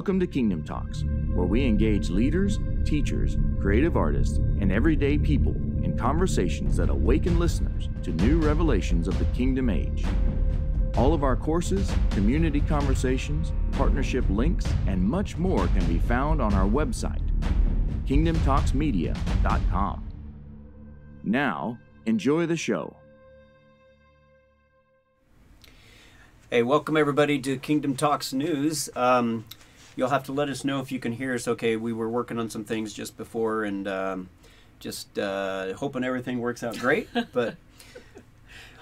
Welcome to Kingdom Talks, where we engage leaders, teachers, creative artists, and everyday people in conversations that awaken listeners to new revelations of the kingdom age. All of our courses, community conversations, partnership links, and much more can be found on our website, kingdomtalksmedia.com. Now, enjoy the show. Hey, welcome everybody to Kingdom Talks News. Um, you'll have to let us know if you can hear us okay. We were working on some things just before and um, just uh, hoping everything works out great. But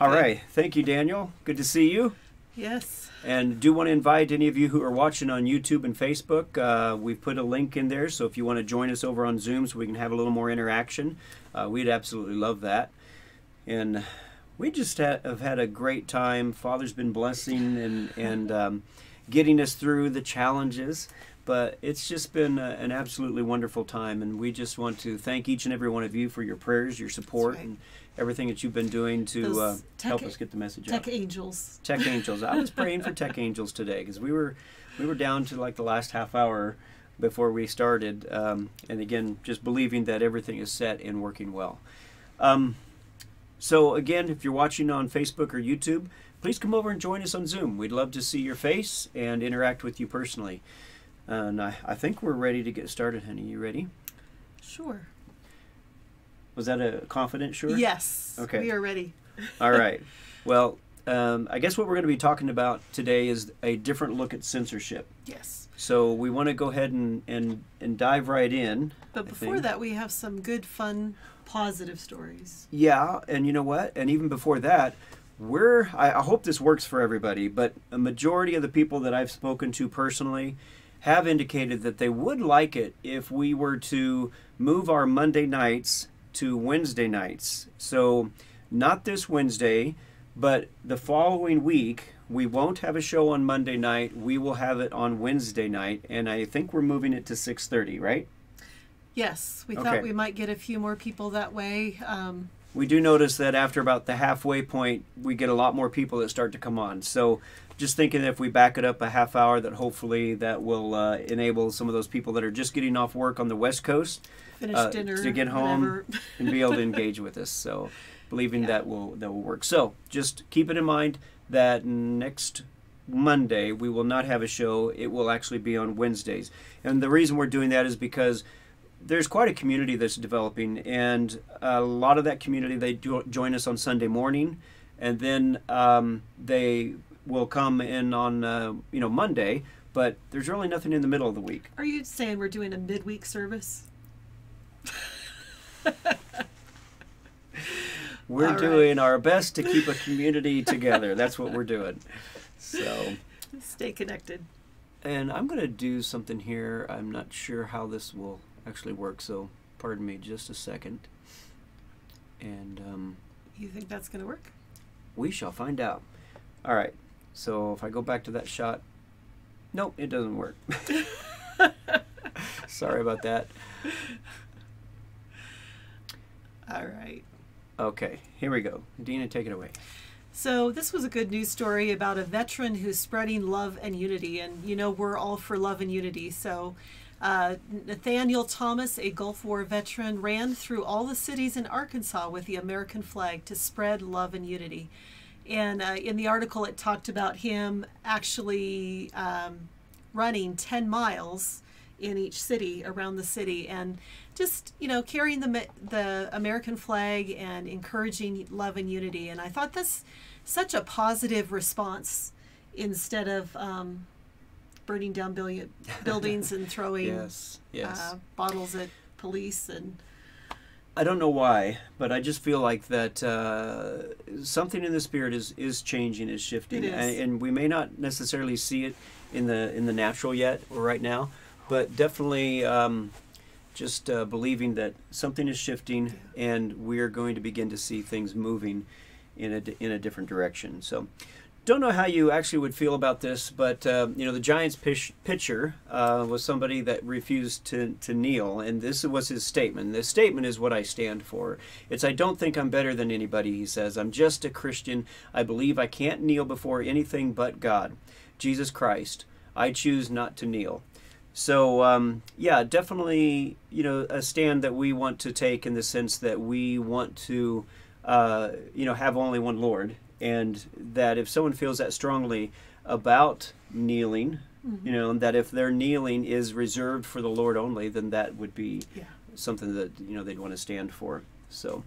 all right, thank you, Daniel. Good to see you. Yes. And do want to invite any of you who are watching on YouTube and Facebook. Uh, we've put a link in there, so if you want to join us over on Zoom, so we can have a little more interaction, uh, we'd absolutely love that. And we just ha- have had a great time. Father's been blessing and and um, getting us through the challenges. But it's just been a, an absolutely wonderful time, and we just want to thank each and every one of you for your prayers, your support, right. and everything that you've been doing to uh, tech- help us get the message Tech out. Tech angels. Tech angels. I was praying for tech angels today because we were we were down to like the last half hour before we started, um, and again, just believing that everything is set and working well. Um, so again, if you're watching on Facebook or YouTube, please come over and join us on Zoom. We'd love to see your face and interact with you personally. And I, I think we're ready to get started, honey. You ready? Sure. Was that a confident sure? Yes. Okay. We are ready. All right. Well, um, I guess what we're going to be talking about today is a different look at censorship. Yes. So we want to go ahead and, and, and dive right in. But before that, we have some good, fun, positive stories. Yeah, and you know what? And even before that, we're I, I hope this works for everybody, but a majority of the people that I've spoken to personally have indicated that they would like it if we were to move our Monday nights to Wednesday nights. So not this Wednesday, but the following week we won't have a show on Monday night. We will have it on Wednesday night, and I think we're moving it to 6:30, right? Yes, we Okay. thought we might get a few more people that way. Um, we do notice that after about the halfway point, we get a lot more people that start to come on. So, just thinking if we back it up a half hour, that hopefully that will uh, enable some of those people that are just getting off work on the West Coast Uh, dinner to get home whatever. and be able to engage with us. So, believing Yeah. that will that will work. So, just keep it in mind that next Monday we will not have a show. It will actually be on Wednesdays, and the reason we're doing that is because there's quite a community that's developing, and a lot of that community they do join us on Sunday morning, and then um, they will come in on uh, you know Monday. But there's really nothing in the middle of the week. Are you saying we're doing a midweek service? We're right. doing our best to keep a community together. That's what we're doing. So, Stay connected. and I'm going to do something here. I'm not sure how this will actually work, so pardon me just a second. And um, You think that's going to work? we shall find out. All right. So if I go back to that shot, nope, it doesn't work. Sorry about that. All right. Okay, here we go. Dina, take it away. So, this was a good news story about a veteran who's spreading love and unity. And, you know, we're all for love and unity. So, uh, Nathaniel Thomas, a Gulf War veteran, ran through all the cities in Arkansas with the American flag to spread love and unity. And uh, in the article, it talked about him actually um, running 10 miles in each city around the city and just you know carrying the the American flag and encouraging love and unity and I thought that's such a positive response instead of um, burning down billion, buildings and throwing Yes, yes. uh, bottles at police and I don't know why, but I just feel like that uh, something in the spirit is is changing, is shifting, is. And, and we may not necessarily see it in the in the natural yet or right now, but definitely um, just uh, believing that something is shifting, and we're going to begin to see things moving in a in a different direction. So. Don't know how you actually would feel about this, but uh, you know the Giants pitch, pitcher uh, was somebody that refused to, to kneel, and this was his statement. This statement is what I stand for. It's I don't think I'm better than anybody. He says I'm just a Christian. I believe I can't kneel before anything but God, Jesus Christ. I choose not to kneel. so um, yeah, definitely, you know, a stand that we want to take in the sense that we want to, uh, you know, have only one Lord, and that if someone feels that strongly about kneeling, Mm-hmm. you know, and that if their kneeling is reserved for the Lord only, then that would be Yeah. something that you know they'd want to stand for. So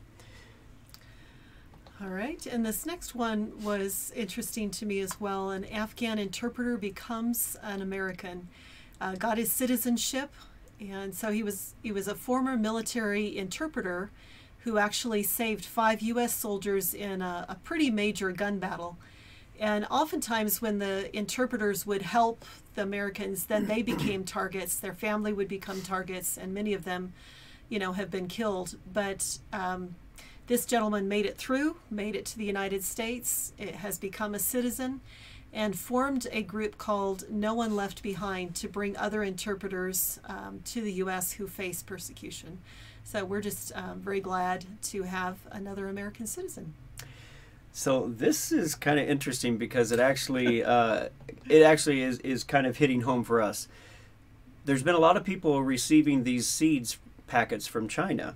All right, and this next one was interesting to me as well. An Afghan interpreter becomes an American, uh, got his citizenship, and so he was he was a former military interpreter who actually saved five U.S. soldiers in a, a pretty major gun battle. And oftentimes, when the interpreters would help the Americans, then they became targets. Their family would become targets, and many of them, you know, have been killed. But um, this gentleman made it through, made it to the United States. It has become a citizen, and formed a group called No One Left Behind to bring other interpreters um, to the U.S. who face persecution. So we're just um, very glad to have another American citizen. So this is kind of interesting because it actually uh, it actually is, is kind of hitting home for us. There's been a lot of people receiving these seeds packets from China.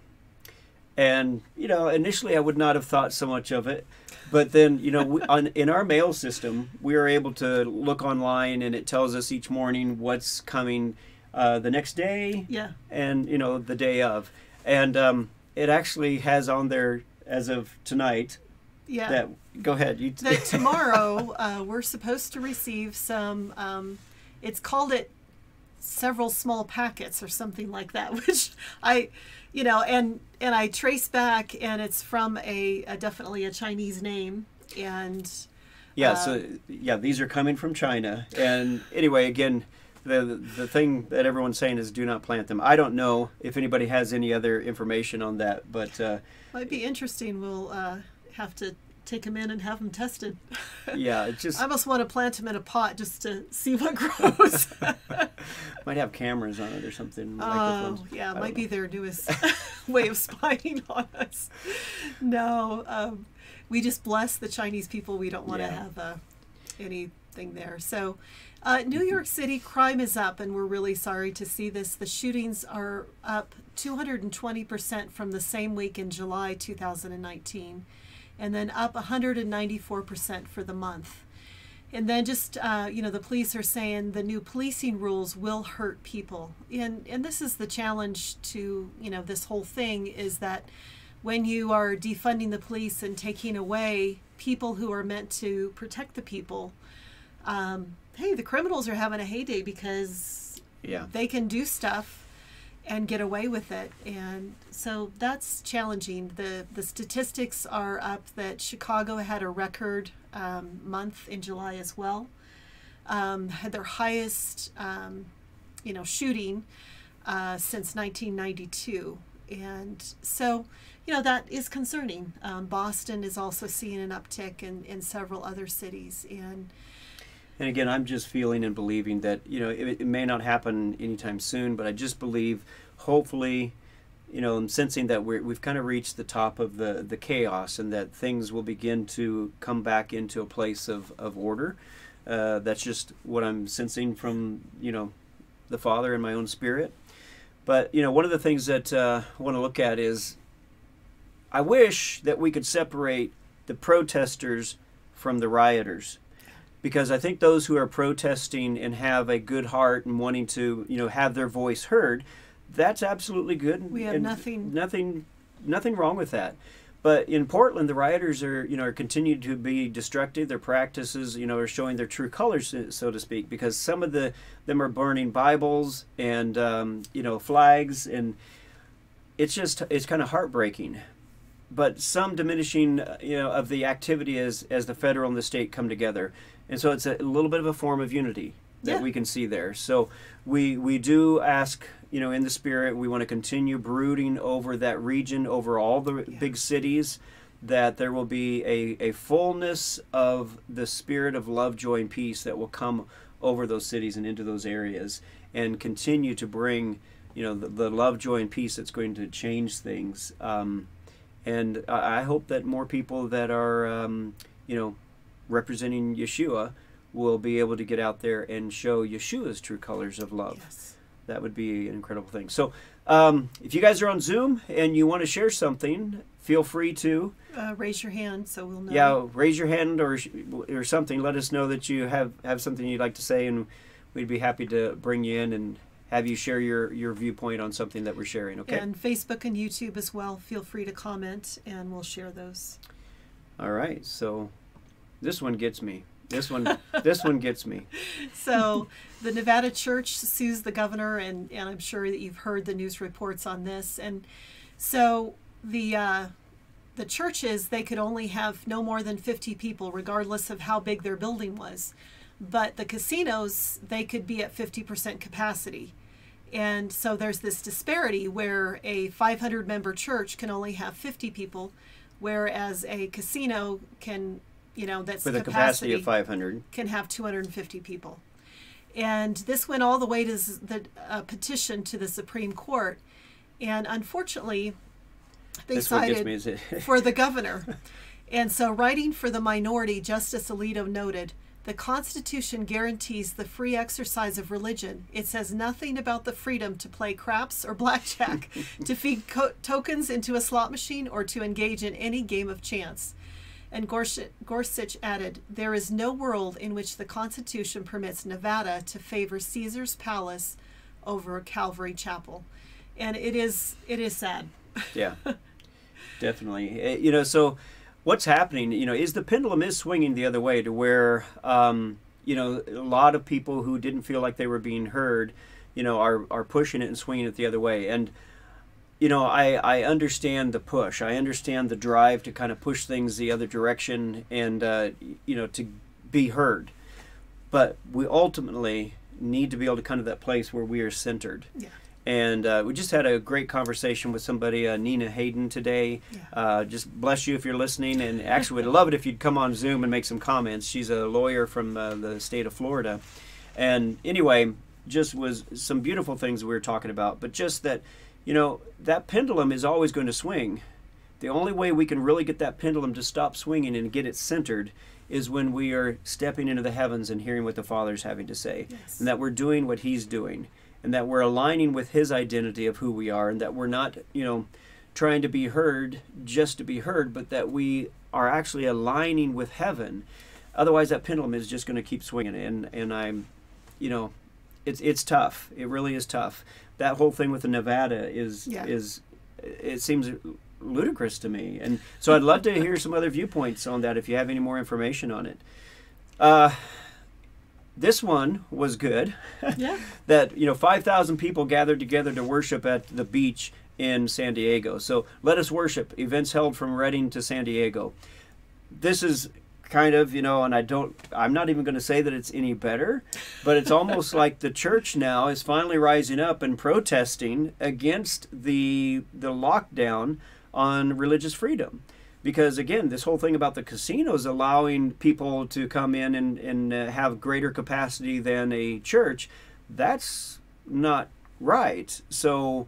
And you know, initially I would not have thought so much of it, but then you know, we, on, in our mail system, we are able to look online, and it tells us each morning what's coming uh, the next day, Yeah. and you know the day of, and um, it actually has on there as of tonight Yeah. that go ahead you that tomorrow uh, we're supposed to receive some um, it's called it several small packets or something like that which i you know and and i trace back and it's from a, a definitely a chinese name and yeah uh, so yeah these are coming from china and anyway again the the thing that everyone's saying is do not plant them i don't know if anybody has any other information on that but uh, might be interesting we'll uh, have to take them in and have them tested yeah just i almost want to plant them in a pot just to see what grows might have cameras on it or something Oh, microphones. yeah, might be know. their newest way of spying on us. No, um, we just bless the Chinese people. We don't want to Yeah. have uh, anything there. So, uh, New York City crime is up, and we're really sorry to see this. The shootings are up 220% from the same week in July 2019, and then up 194% for the month. And then just uh, you know, the police are saying the new policing rules will hurt people, and and this is the challenge to you know this whole thing is that when you are defunding the police and taking away people who are meant to protect the people, um, hey, the criminals are having a heyday because yeah. they can do stuff and get away with it. And so that's challenging. The the statistics are up that chicago had a record um, month in july as well. Um, had their highest um, you know shooting uh, since 1992 and so you know that is concerning. Um, boston is also seeing an uptick in, in several other cities. And And again, I'm just feeling and believing that you know it, it may not happen anytime soon, but I just believe, hopefully, you know, I'm sensing that we're, we've kind of reached the top of the the chaos, and that things will begin to come back into a place of of order. Uh, that's just what I'm sensing from you know, the Father and my own spirit. But you know, one of the things that uh, I want to look at is, I wish that we could separate the protesters from the rioters because I think those who are protesting and have a good heart and wanting to, you know, have their voice heard, that's absolutely good. We have nothing- nothing, nothing wrong with that. But in Portland, the rioters are, you know, are continued to be destructive. Their practices, you know, are showing their true colors, so- so to speak, because some of the them are burning Bibles and, um, you know, flags, and it's just it's kind of heartbreaking but some diminishing uh, you know of the activity as as the federal and the state come together and so it's a little bit of a form of unity that Yeah. we can see there so we we do ask you know in the spirit we want to continue brooding over that region over all the Yeah. big cities that there will be a, a fullness of the spirit of love joy and peace that will come over those cities and into those areas and continue to bring you know the, the love joy and peace that's going to change things um, and I I hope that more people that are, um, you know, representing Yeshua will be able to get out there and show Yeshua's true colors of love. Yes. That would be an incredible thing. So, um, if you guys are on Zoom and you want to share something, feel free to. Uh, raise your hand so we'll know. Yeah, raise your hand or or something. Let us know that you have have something you'd like to say, and we'd be happy to bring you in and have you share your your viewpoint on something that we're sharing. Okay. And Facebook and YouTube as well. Feel free to comment, and we'll share those. All right. So, this one gets me. This one this one gets me. So, the Nevada Church sues the governor, and and I'm sure that you've heard the news reports on this. And so the uh, the churches they could only have no more than 50 people, regardless of how big their building was. But the casinos they could be at 50% capacity. And so there's this disparity where a 500 member church can only have 50 people, whereas a casino can, you know, that's With a capacity of 500. can have 250 people. And this went all the way to the uh, petition to the Supreme Court. And unfortunately, they This one gets sided me. It? for the governor. And so, writing for the minority, Justice Alito noted the Constitution guarantees the free exercise of religion. It says nothing about the freedom to play craps or blackjack, to feed co- tokens into a slot machine, or to engage in any game of chance. And Gorsuch, added, There is no world in which the Constitution permits Nevada to favor Caesar's Palace over Calvary Chapel. And it is it is sad. Yeah, definitely. Eh, You know, so what's happening? You know, is the pendulum is swinging the other way to where um, you know a lot of people who didn't feel like they were being heard, you know, are are pushing it and swinging it the other way. And you know, I I understand the push. I understand the drive to kind of push things the other direction and uh, you know to be heard. But we ultimately need to be able to come to that place where we are centered. Yeah. And uh, we just had a great conversation with somebody, uh, Nina Hayden, today. Yeah. Uh, just bless you if you're listening. And actually, would love it if you'd come on Zoom and make some comments. She's a lawyer from uh, the state of Florida. And anyway, just was some beautiful things we were talking about. But just that, you know, that pendulum is always going to swing. The only way we can really get that pendulum to stop swinging and get it centered is when we are stepping into the heavens and hearing what the Father's having to say, Yes. and that we're doing what He's doing, and that we're aligning with His identity of who we are, and that we're not, you know, trying to be heard just to be heard, but that we are actually aligning with heaven. Otherwise, that pendulum is just going to keep swinging, and and I'm, you know, it's it's tough. It really is tough. That whole thing with the Nevada is Yeah. is it seems ludicrous to me, and so I'd love to hear some other viewpoints on that if you have any more information on it. Uh, this one was good. Yeah. that you know 5,000 people gathered together to worship at the beach in San Diego. So let us worship. Events held from Redding to San Diego. This is kind of you know, and I don't. I'm not even going to say that it's any better, but it's almost like the church now is finally rising up and protesting against the the lockdown on religious freedom. Because again, this whole thing about the casinos allowing people to come in and, and uh, have greater capacity than a church, that's not right. So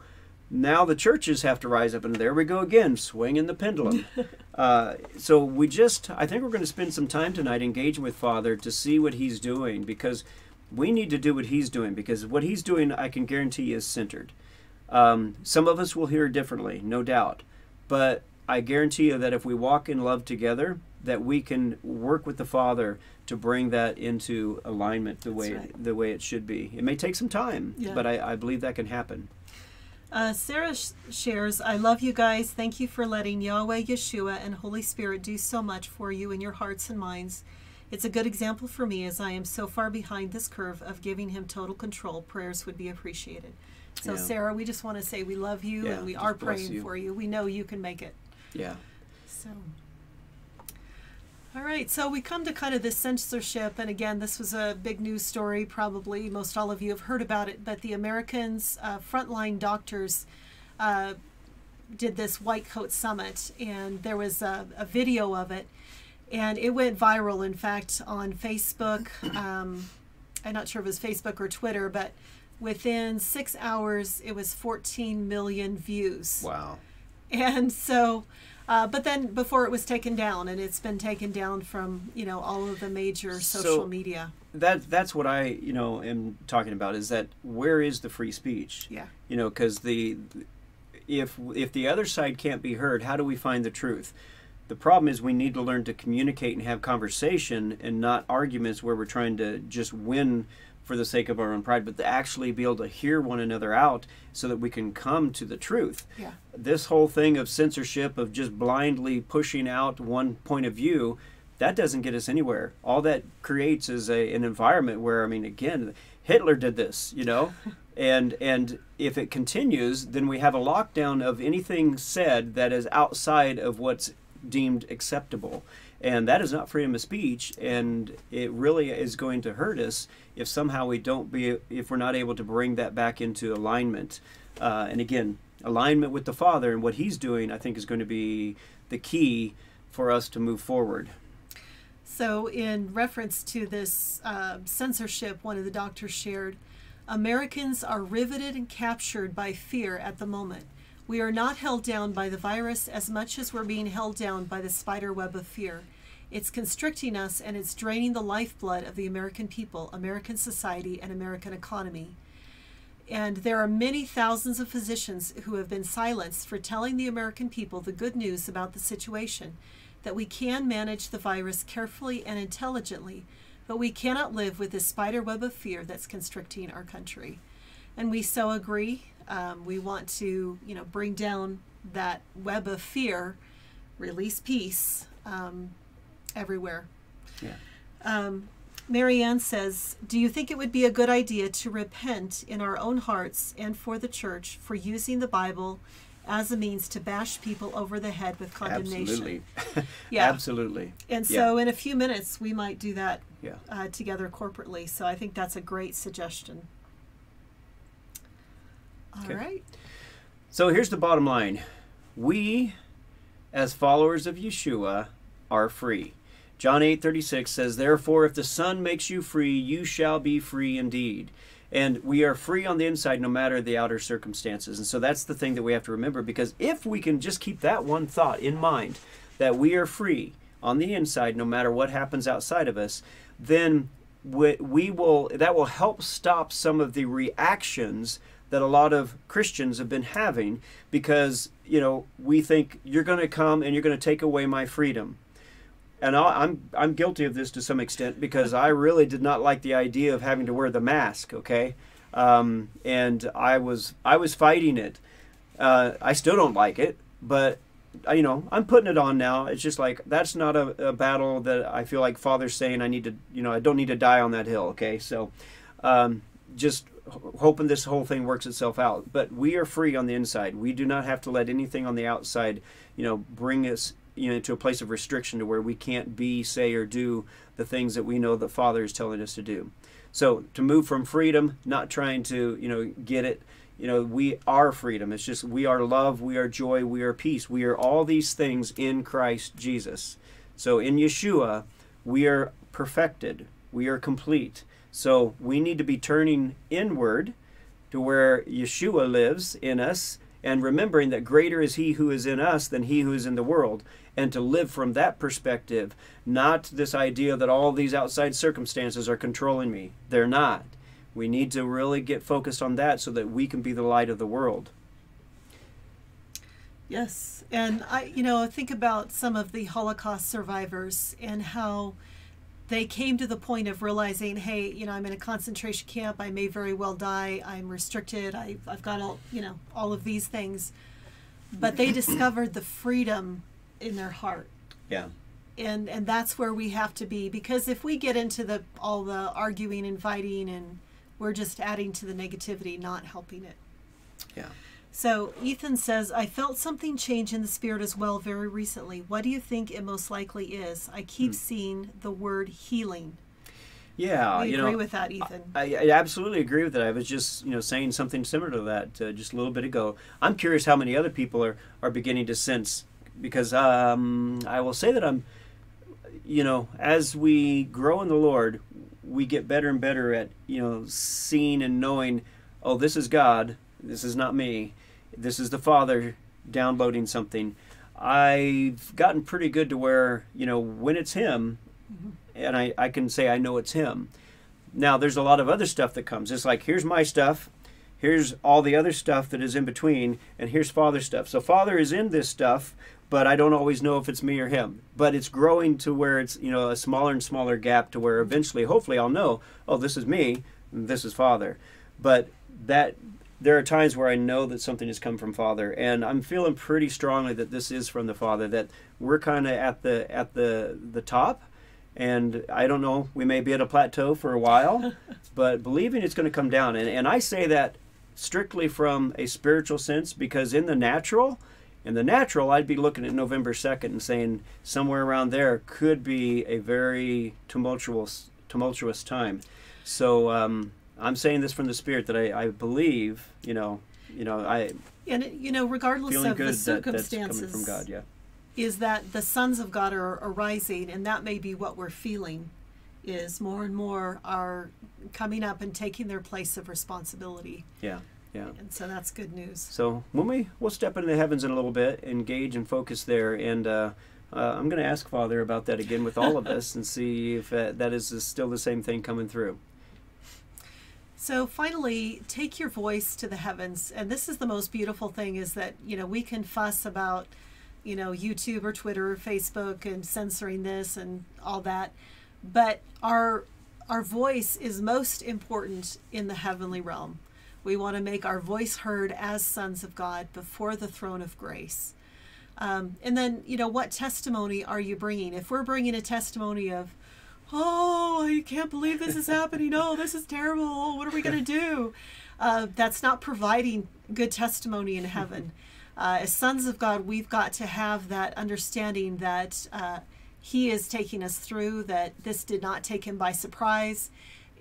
now the churches have to rise up, and there we go again, swinging the pendulum. uh, so we just, I think we're going to spend some time tonight engaging with Father to see what He's doing because we need to do what He's doing because what He's doing, I can guarantee, is centered. Um, some of us will hear differently, no doubt, but I guarantee you that if we walk in love together, that we can work with the Father to bring that into alignment the That's way right. the way it should be. It may take some time, Yeah. but I, I believe that can happen. Uh, Sarah sh- shares, I love you guys. Thank you for letting Yahweh, Yeshua, and Holy Spirit do so much for you in your hearts and minds. It's a good example for me as I am so far behind this curve of giving him total control. Prayers would be appreciated. So, Yeah. Sarah, we just want to say we love you Yeah, and we are praying you. for you. We know you can make it. Yeah. So, all right. So we come to kind of this censorship, and again, this was a big news story. Probably most all of you have heard about it, but the Americans, uh, frontline doctors, uh, did this white coat summit, and there was a, a video of it, and it went viral. In fact, on Facebook, um, I'm not sure if it was Facebook or Twitter, but within six hours, it was 14 million views. Wow. And so Uh, but then before it was taken down, and it's been taken down from you know all of the major social So- media. That that's what I you know am talking about. Is that where is the free speech? Yeah. You know, because the if if the other side can't be heard, how do we find the truth? The problem is we need to learn to communicate and have conversation and not arguments where we're trying to just win for the sake of our own pride, but to actually be able to hear one another out so that we can come to the truth. Yeah. This whole thing of censorship, of just blindly pushing out one point of view, that doesn't get us anywhere. All that creates is a, an environment where, I mean, again, Hitler did this, you know, and and if it continues, then we have a lockdown of anything said that is outside of what's deemed acceptable, and that is not freedom of speech, and it really is going to hurt us if somehow we don't be if we're not able to bring that back into alignment, uh, and again, alignment with the Father and what He's doing, I think is going to be the key for us to move forward. So, in reference to this uh, censorship, one of the doctors shared Americans are riveted and captured by fear at the moment. We are not held down by the virus as much as we're being held down by the spider web of fear. It's constricting us and it's draining the lifeblood of the American people, American society, and American economy. And there are many thousands of physicians who have been silenced for telling the American people the good news about the situation that we can manage the virus carefully and intelligently, but we cannot live with this spider web of fear that's constricting our country. And we so agree. Um, we want to, you know, bring down that web of fear, release peace um, everywhere. Yeah. Um, Marianne says, Do you think it would be a good idea to repent in our own hearts and for the church for using the Bible as a means to bash people over the head with condemnation? Absolutely. Yeah. Absolutely. And Yeah. so, in a few minutes, we might do that Yeah. uh, together corporately. So, I think that's a great suggestion. All Okay. right. So here's the bottom line. We, as followers of Yeshua, are free. John 8:36 says, "Therefore if the Son makes you free, you shall be free indeed." And we are free on the inside no matter the outer circumstances. And so that's the thing that we have to remember because if we can just keep that one thought in mind that we are free on the inside no matter what happens outside of us, then we, we will that will help stop some of the reactions that a lot of Christians have been having because you know we think you're going to come and you're going to take away my freedom and I- I'm I'm guilty of this to some extent because I really did not like the idea of having to wear the mask. Okay, um, and I was I was fighting it. Uh, I still don't like it, but uh, you know I'm putting it on now. It's just like that's not a, a battle that I feel like Father's saying I need to you know I don't need to die on that hill. Okay, so um, just hoping this whole thing works itself out. But we are free on the inside. We do not have to let anything on the outside, you know, bring us you know to a place of restriction to where we can't be, say, or do the things that we know the Father is telling us to do. So to move from freedom, not trying to you know get it. You know, we are freedom. It's just we are love, we are joy, we are peace. We are all these things in Christ Jesus. So in Yeshua, we are perfected. We are complete. So we need to be turning inward to where Yeshua lives in us and remembering that greater is he who is in us than he who is in the world and to live from that perspective not this idea that all these outside circumstances are controlling me. They're not. We need to really get focused on that so that we can be the light of the world. Yes, and I, you know, think about some of the Holocaust survivors and how they came to the point of realizing, hey, you know, I'm in a concentration camp. I may very well die. I'm restricted. I've, I've got all, you know, all of these things, but they discovered the freedom in their heart, yeah and and that's where we have to be because if we get into the all the arguing and fighting and we're just adding to the negativity, not helping it. yeah So Ethan says, I felt something change in the spirit as well very recently. What do you think it most likely is? I keep seeing the word healing. yeah I you agree know with that, Ethan. I, I absolutely agree with that. I was just, you know, saying something similar to that uh, just a little bit ago. I'm curious how many other people are, are beginning to sense, because um, I will say that I'm, you know, as we grow in the Lord, we get better and better at, you know, seeing and knowing, oh, this is God, this is not me, this is the Father downloading something. I've gotten pretty good to where, you know, when it's him, mm-hmm. and I, I can say I know it's him. Now, there's a lot of other stuff that comes. It's like, here's my stuff, here's all the other stuff that is in between, and here's Father's stuff. So, Father is in this stuff, but I don't always know if it's me or him. But it's growing to where it's, you know, a smaller and smaller gap to where eventually, hopefully, I'll know, oh, this is me, and this is Father. But that there are times where I know that something has come from Father, and I'm feeling pretty strongly that this is from the Father. That we're kind of at the at the the top, and I don't know. We may be at a plateau for a while, but believing it's going to come down. And and I say that strictly from a spiritual sense because in the natural, in the natural, I'd be looking at November second and saying somewhere around there could be a very tumultuous tumultuous time. So. Um, I'm saying this from the spirit that I, I believe, you know, you know, I and you know, regardless of the that circumstances, coming from God. Yeah. is that the sons of God are arising, and that may be what we're feeling. Is more and more are coming up and taking their place of responsibility, Yeah. Yeah. and so that's good news. So when we we'll step into the heavens in a little bit, engage and focus there, and uh, uh, I'm going to ask Father about that again with all of us and see if uh, that is still the same thing coming through. So finally, take your voice to the heavens. And this is the most beautiful thing is that, you know, we can fuss about, you know, YouTube or Twitter or Facebook and censoring this and all that. But our our voice is most important in the heavenly realm. We want to make our voice heard as sons of God before the throne of grace. Um, and then, you know, what testimony are you bringing? If we're bringing a testimony of, oh, I can't believe this is happening. Oh, this is terrible. What are we going to do? Uh, that's not providing good testimony in heaven. Uh, as sons of God, we've got to have that understanding that uh, He is taking us through, that this did not take Him by surprise,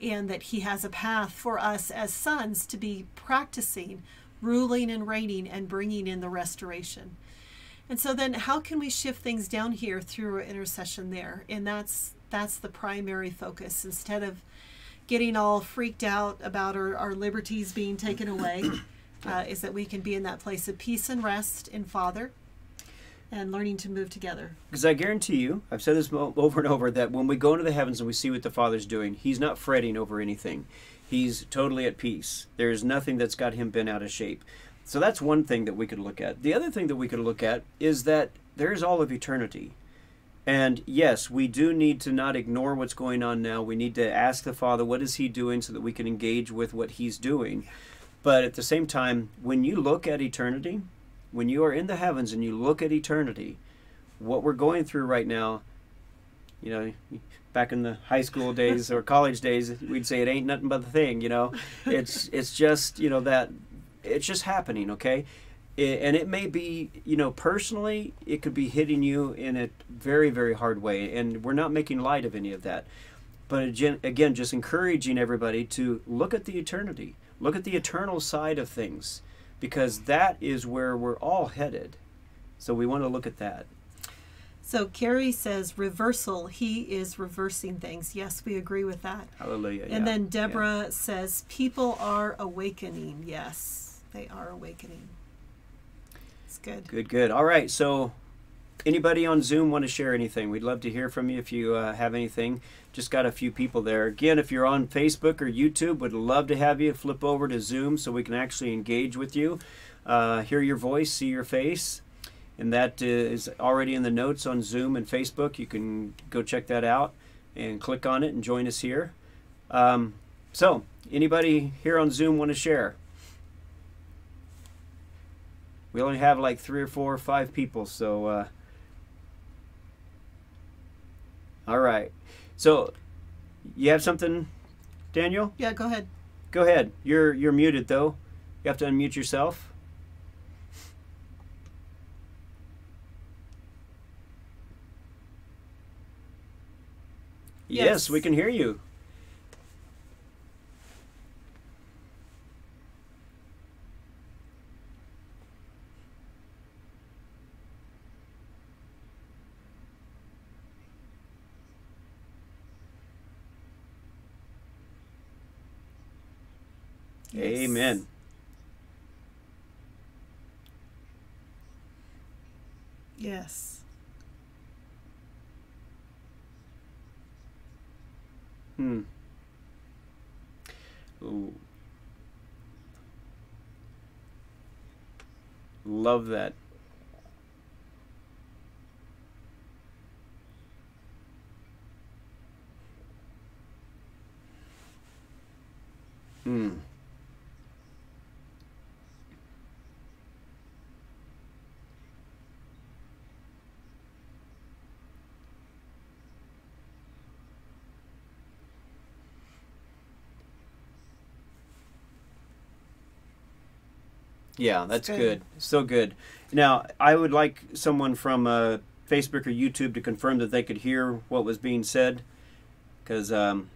and that He has a path for us as sons to be practicing, ruling and reigning, and bringing in the restoration. And so then how can we shift things down here through our intercession there? And that's that's the primary focus instead of getting all freaked out about our, our liberties being taken away uh, is that we can be in that place of peace and rest in father and learning to move together Because I guarantee you, I've said this over and over, that when we go into the heavens and we see what the Father's doing, He's not fretting over anything. He's totally at peace. There is nothing that's got Him bent out of shape. So that's one thing that we could look at. The other thing that we could look at is that there is all of eternity. And yes, we do need to not ignore what's going on now. We need to ask the Father, what is He doing so that we can engage with what He's doing. But at the same time, when you look at eternity, when you are in the heavens and you look at eternity, what we're going through right now, you know, back in the high school days or college days, we'd say it ain't nothing but the thing, you know. It's it's just, you know, that it's just happening, okay? And it may be, you know, personally, it could be hitting you in a very, very hard way. And we're not making light of any of that. But again, again, just encouraging everybody to look at the eternity, look at the eternal side of things, because that is where we're all headed. So we want to look at that. so carrie says reversal he is reversing things yes we agree with that Hallelujah. and yeah, then yeah. deborah says people are awakening yes they are awakening good Good, good. All right. So, anybody on Zoom want to share anything? We'd love to hear from you if you uh, have anything. Just got a few people there. Again, if you're on Facebook or YouTube, would love to have you flip over to Zoom so we can actually engage with you, uh, hear your voice, see your face. And that is already in the notes on Zoom and Facebook. You can go check that out and click on it and join us here. Um, so, anybody here on Zoom want to share? We only have like three or four or five people, so uh, all right. So you have something, Daniel? yeah go ahead Go ahead. You're you're muted though. You have to unmute yourself. Yes, Yes. we can hear you. Yes. Yes. Hmm. Ooh. Love that. Hmm. Yeah, that's good. good. So good. Now, I would like someone from uh, Facebook or YouTube to confirm that they could hear what was being said, because um,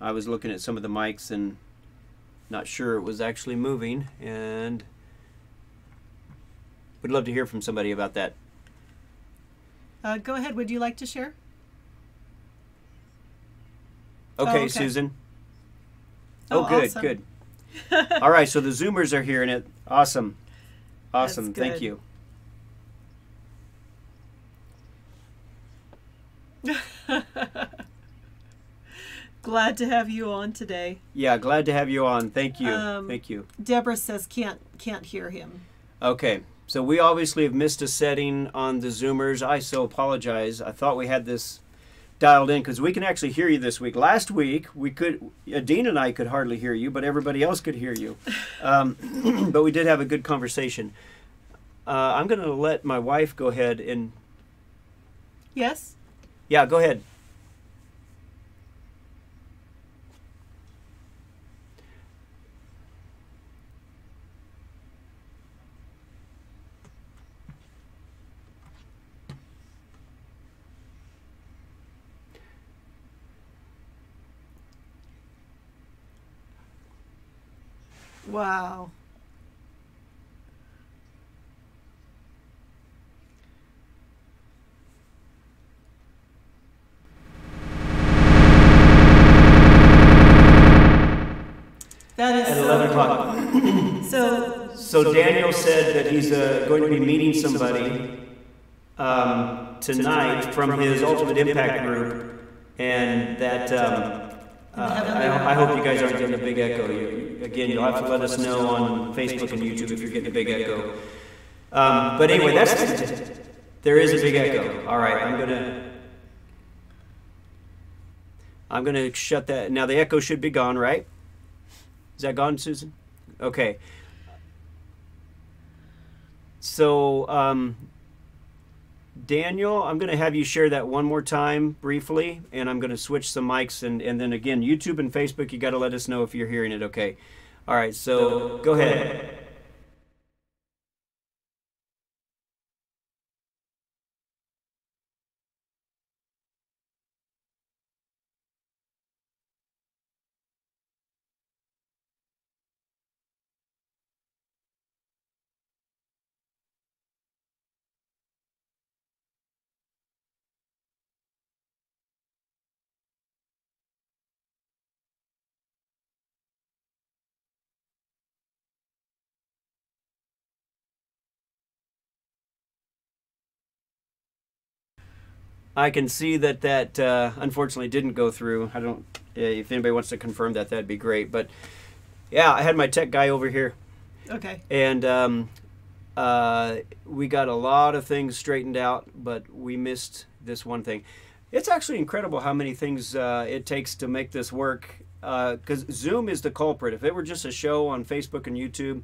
I was looking at some of the mics and not sure it was actually moving, and would love to hear from somebody about that. Uh, go ahead. Would you like to share? Okay, okay. Susan. Oh, Oh, good, awesome. good. All right, so the Zoomers are hearing it. Awesome. Awesome. Thank you. Glad to have you on today. Yeah, glad to have you on. Thank you. Um, Thank you. Deborah says can't can't hear him. Okay, so we obviously have missed a setting on the Zoomers. I so apologize. I thought we had this dialed in because we can actually hear you this week. Last week we could, Dean and I could hardly hear you, but everybody else could hear you. Um, but we did have a good conversation. Uh, I'm going to let my wife go ahead and Yes. yeah, go ahead. Wow. That is At 11 o'clock. so. So Daniel said that he's uh, going to be meeting somebody um, tonight from his Ultimate Impact group, and that um, I, I hope you guys aren't getting a big echo. You, again, you'll have to let us know on Facebook and YouTube if you're getting a big echo. Um, but anyway, that's there is a big echo. All right, I'm gonna I'm gonna shut that. Now the echo should be gone, right? Is that gone, Susan? Okay. So, um, Daniel, I'm going to have you share that one more time briefly, and I'm going to switch some mics. And, and then again, YouTube and Facebook, you got to let us know if you're hearing it okay. All right, so go ahead. I can see that that uh, unfortunately didn't go through. I don't. uh, If anybody wants to confirm that, that'd be great. But yeah, I had my tech guy over here. Okay. and um, uh, we got a lot of things straightened out, but we missed this one thing. It's actually incredible how many things uh, it takes to make this work. Because Zoom is the culprit. If it were just a show on Facebook and YouTube,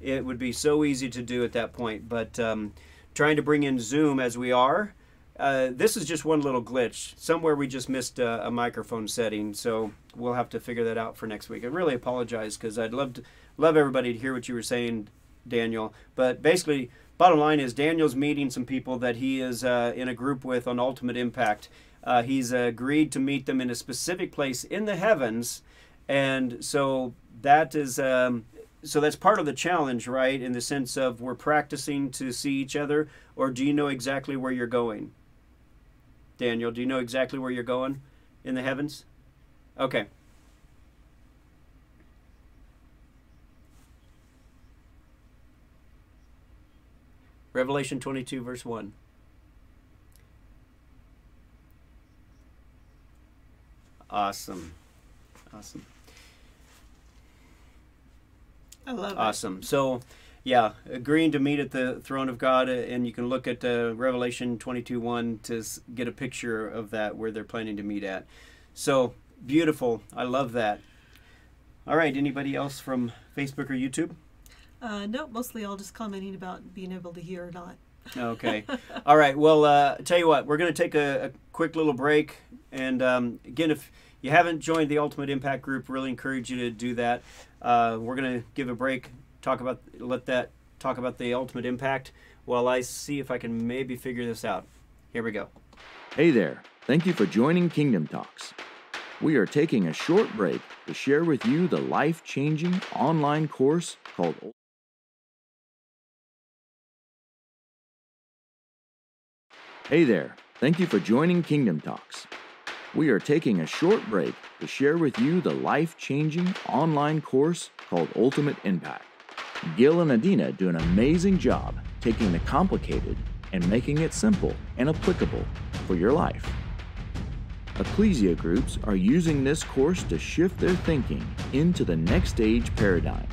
it would be so easy to do at that point. But um, trying to bring in Zoom as we are, uh, this is just one little glitch. Somewhere we just missed a, a microphone setting, so we'll have to figure that out for next week. I really apologize because I'd love to love everybody to hear what you were saying, Daniel. But basically, bottom line is Daniel's meeting some people that he is uh, in a group with on Ultimate Impact. Uh, he's agreed to meet them in a specific place in the heavens, and so that is um, so that's part of the challenge, right? In the sense of we're practicing to see each other, or do you know exactly where you're going? Daniel, do you know exactly where you're going in the heavens? Okay. Revelation 22, verse 1. Awesome. Awesome. I love awesome. it. Awesome. So yeah, agreeing to meet at the throne of God, uh, and you can look at uh, Revelation 22 1 to get a picture of that where they're planning to meet at. So, beautiful. I love that. All right, anybody else from Facebook or YouTube? Uh, no, mostly all just commenting about being able to hear or not. Okay. All right. Well, uh, tell you what, we're going to take a, a quick little break. And um, again, if you haven't joined the Ultimate Impact Group, really encourage you to do that. Uh, we're going to give a break, talk about, let that talk about the Ultimate Impact while I see if I can maybe figure this out. Here we go. Hey there, thank you for joining Kingdom Talks. We are taking a short break to share with you the life changing online course called Hey there, thank you for joining Kingdom Talks. We are taking a short break to share with you the life changing online course called Ultimate Impact. Gil and Adina do an amazing job taking the complicated and making it simple and applicable for your life. Ecclesia groups are using this course to shift their thinking into the next age paradigm.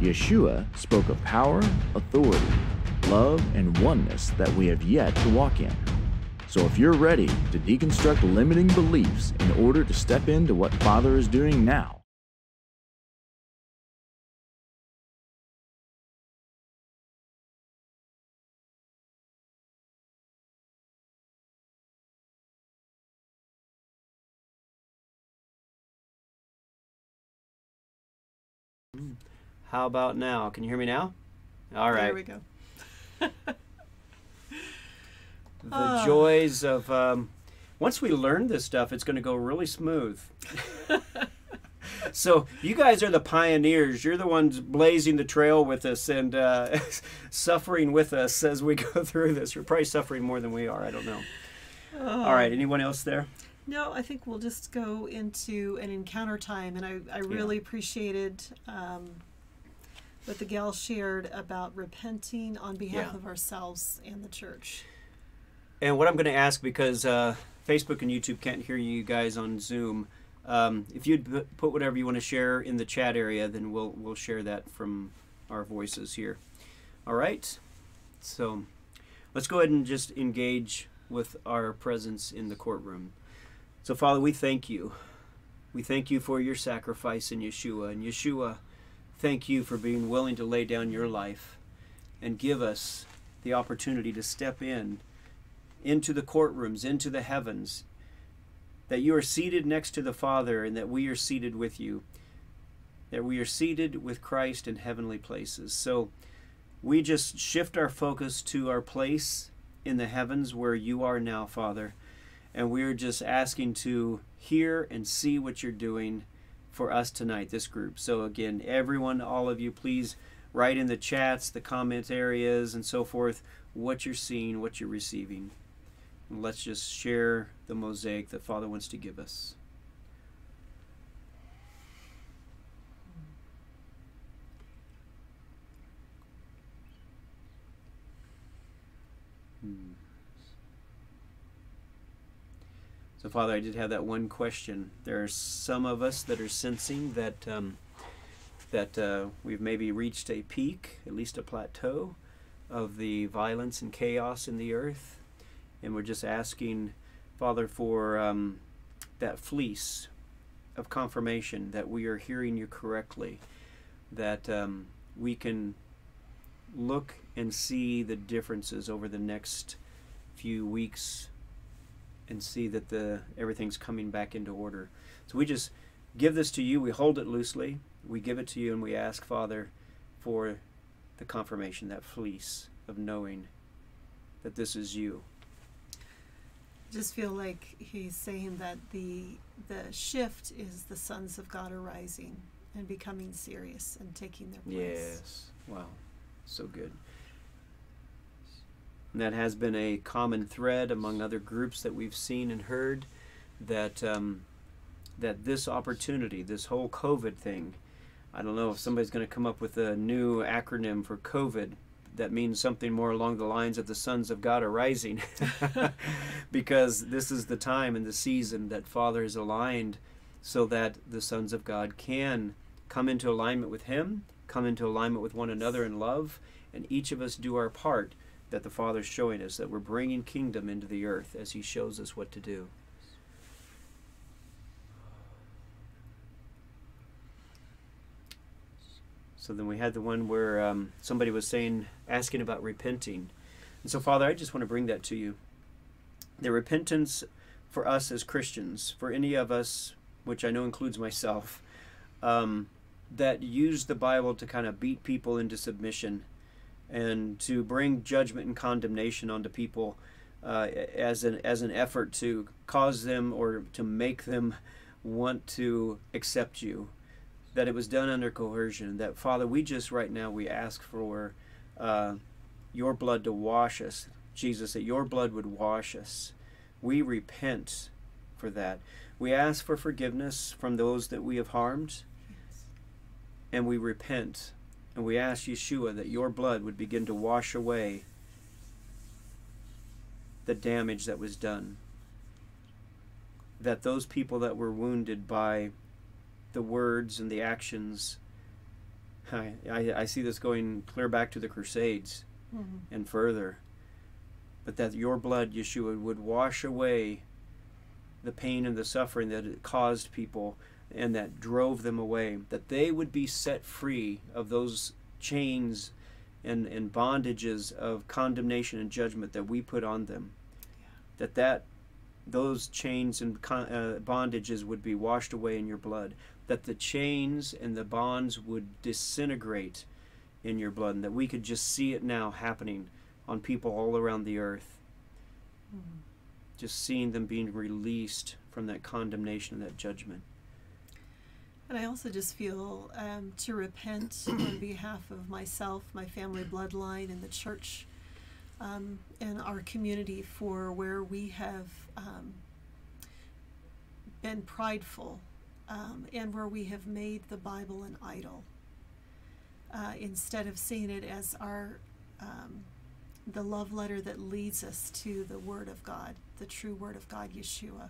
Yeshua spoke of power, authority, love, and oneness that we have yet to walk in. So if you're ready to deconstruct limiting beliefs in order to step into what Father is doing now, How about now? Can you hear me now? All right. There we go. the Ah. joys of um, once we learn this stuff it's going to go really smooth so you guys are the pioneers you're the ones blazing the trail with us and uh, suffering with us as we go through this you're probably suffering more than we are i don't know all right anyone else there No, I think we'll just go into an encounter time, and I, I really appreciated um, what the gal shared about repenting on behalf Yeah. of ourselves and the church. and what i'm going to ask because uh, facebook and youtube can't hear you guys on zoom um, if you'd put whatever you want to share in the chat area then we'll we'll share that from our voices here all right so let's go ahead and just engage with our presence in the courtroom so father we thank you we thank you for your sacrifice in yeshua and yeshua thank you for being willing to lay down your life and give us the opportunity to step in into the courtrooms, into the heavens, that you are seated next to the Father and that we are seated with you, that we are seated with Christ in heavenly places. So we just shift our focus to our place in the heavens where you are now, Father, and we're just asking to hear and see what you're doing for us tonight, this group. So again, everyone, all of you, please write in the chats, the comment areas, and so forth what you're seeing, what you're receiving. And let's just share the mosaic that Father wants to give us. So, Father, I did have that one question. There are some of us that are sensing that um, that uh, we've maybe reached a peak, at least a plateau, of the violence and chaos in the earth, and we're just asking, Father, for um, that fleece of confirmation that we are hearing you correctly, that um, we can look and see the differences over the next few weeks and see that the everything's coming back into order. So we just give this to you. We hold it loosely. We give it to you, and we ask Father for the confirmation, that fleece of knowing that this is you. I just feel like he's saying that the the shift is the sons of God arising and becoming serious and taking their place. Yes. Wow. So good. And that has been a common thread among other groups that we've seen and heard that um, that this opportunity, this whole COVID thing, I don't know if somebody's going to come up with a new acronym for COVID that means something more along the lines of the sons of God are rising, because this is the time and the season that Father is aligned so that the sons of God can come into alignment with Him, come into alignment with one another in love, and each of us do our part that the Father's showing us, that we're bringing kingdom into the earth as He shows us what to do. So then we had the one where um, somebody was saying, asking about repenting. And so, Father, I just want to bring that to you. The repentance for us as Christians, for any of us, which I know includes myself, um, that use the Bible to kind of beat people into submission and to bring judgment and condemnation onto people uh, as an as an effort to cause them or to make them want to accept you that it was done under coercion. That Father, we just right now we ask for uh, your blood to wash us, Jesus. That your blood would wash us. We repent for that. We ask for forgiveness from those that we have harmed, and we repent. And we ask Yeshua that your blood would begin to wash away the damage that was done. That those people that were wounded by the words and the actions. I, I, I see this going clear back to the Crusades mm-hmm. and further. But that your blood, Yeshua, would wash away the pain and the suffering that it caused people and that drove them away. That they would be set free of those chains and, and bondages of condemnation and judgment that we put on them. Yeah. That that those chains and con- uh, bondages would be washed away in your blood that the chains and the bonds would disintegrate in your blood, and that we could just see it now happening on people all around the earth. Mm-hmm. Just seeing them being released from that condemnation and that judgment. And I also just feel um, to repent on behalf of myself, my family bloodline, and the church um, and our community for where we have um, been prideful um, and where we have made the Bible an idol uh, instead of seeing it as our um, the love letter that leads us to the Word of God, the true Word of God, Yeshua.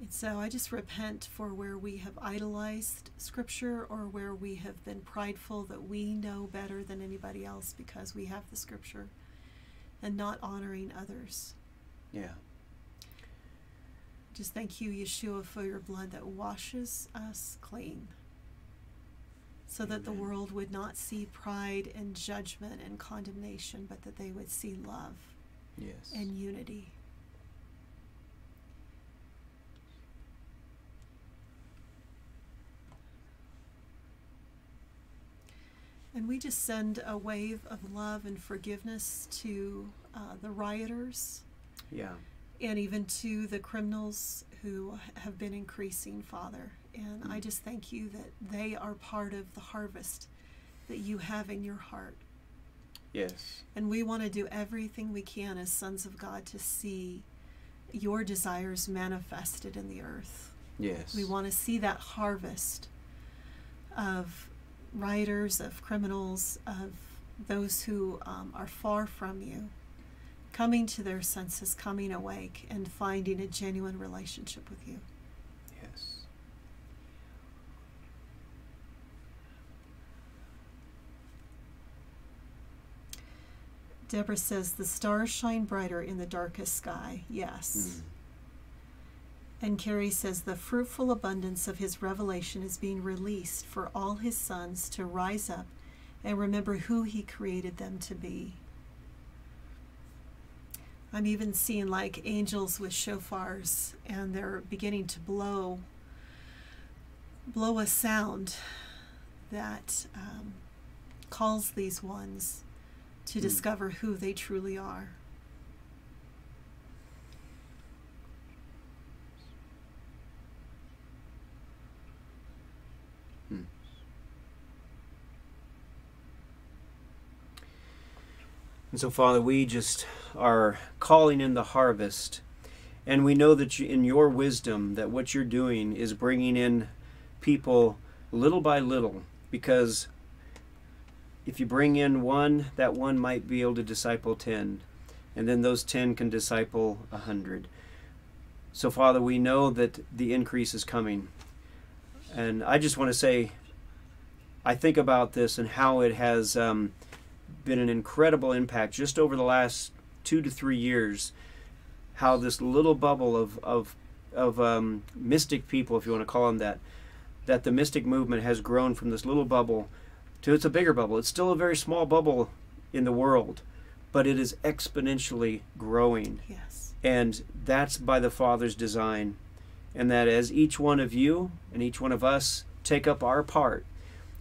And so I just repent for where we have idolized Scripture or where we have been prideful that we know better than anybody else because we have the Scripture and not honoring others. Yeah. Just thank you, Yeshua, for your blood that washes us clean so that the world would not see pride and judgment and condemnation, but that they would see love yes. and unity. And we just send a wave of love and forgiveness to uh, the rioters. Yeah and even to the criminals who have been increasing, Father. And mm-hmm. I just thank you that they are part of the harvest that you have in your heart. Yes. And we want to do everything we can as sons of God to see your desires manifested in the earth. Yes. We want to see that harvest of rioters, of criminals, of those who um, are far from you coming to their senses, coming awake, and finding a genuine relationship with you. Yes. Deborah says, The stars shine brighter in the darkest sky. Yes. Mm. And Carrie says, The fruitful abundance of his revelation is being released for all his sons to rise up and remember who he created them to be. I'm even seeing like angels with shofars and they're beginning to blow blow a sound that um, calls these ones to mm. discover who they truly are. And so, Father, we just are calling in the harvest. And we know that in your wisdom that what you're doing is bringing in people little by little because if you bring in one, that one might be able to disciple 10, and then those 10 can disciple a 100. So, Father, we know that the increase is coming. And I just want to say, I think about this and how it has um, been an incredible impact just over the last two to three years. How this little bubble of, of, of um, mystic people, if you want to call them that, that the mystic movement has grown from this little bubble to it's a bigger bubble. It's still a very small bubble in the world, but it is exponentially growing. Yes. And that's by the Father's design. And that as each one of you and each one of us take up our part,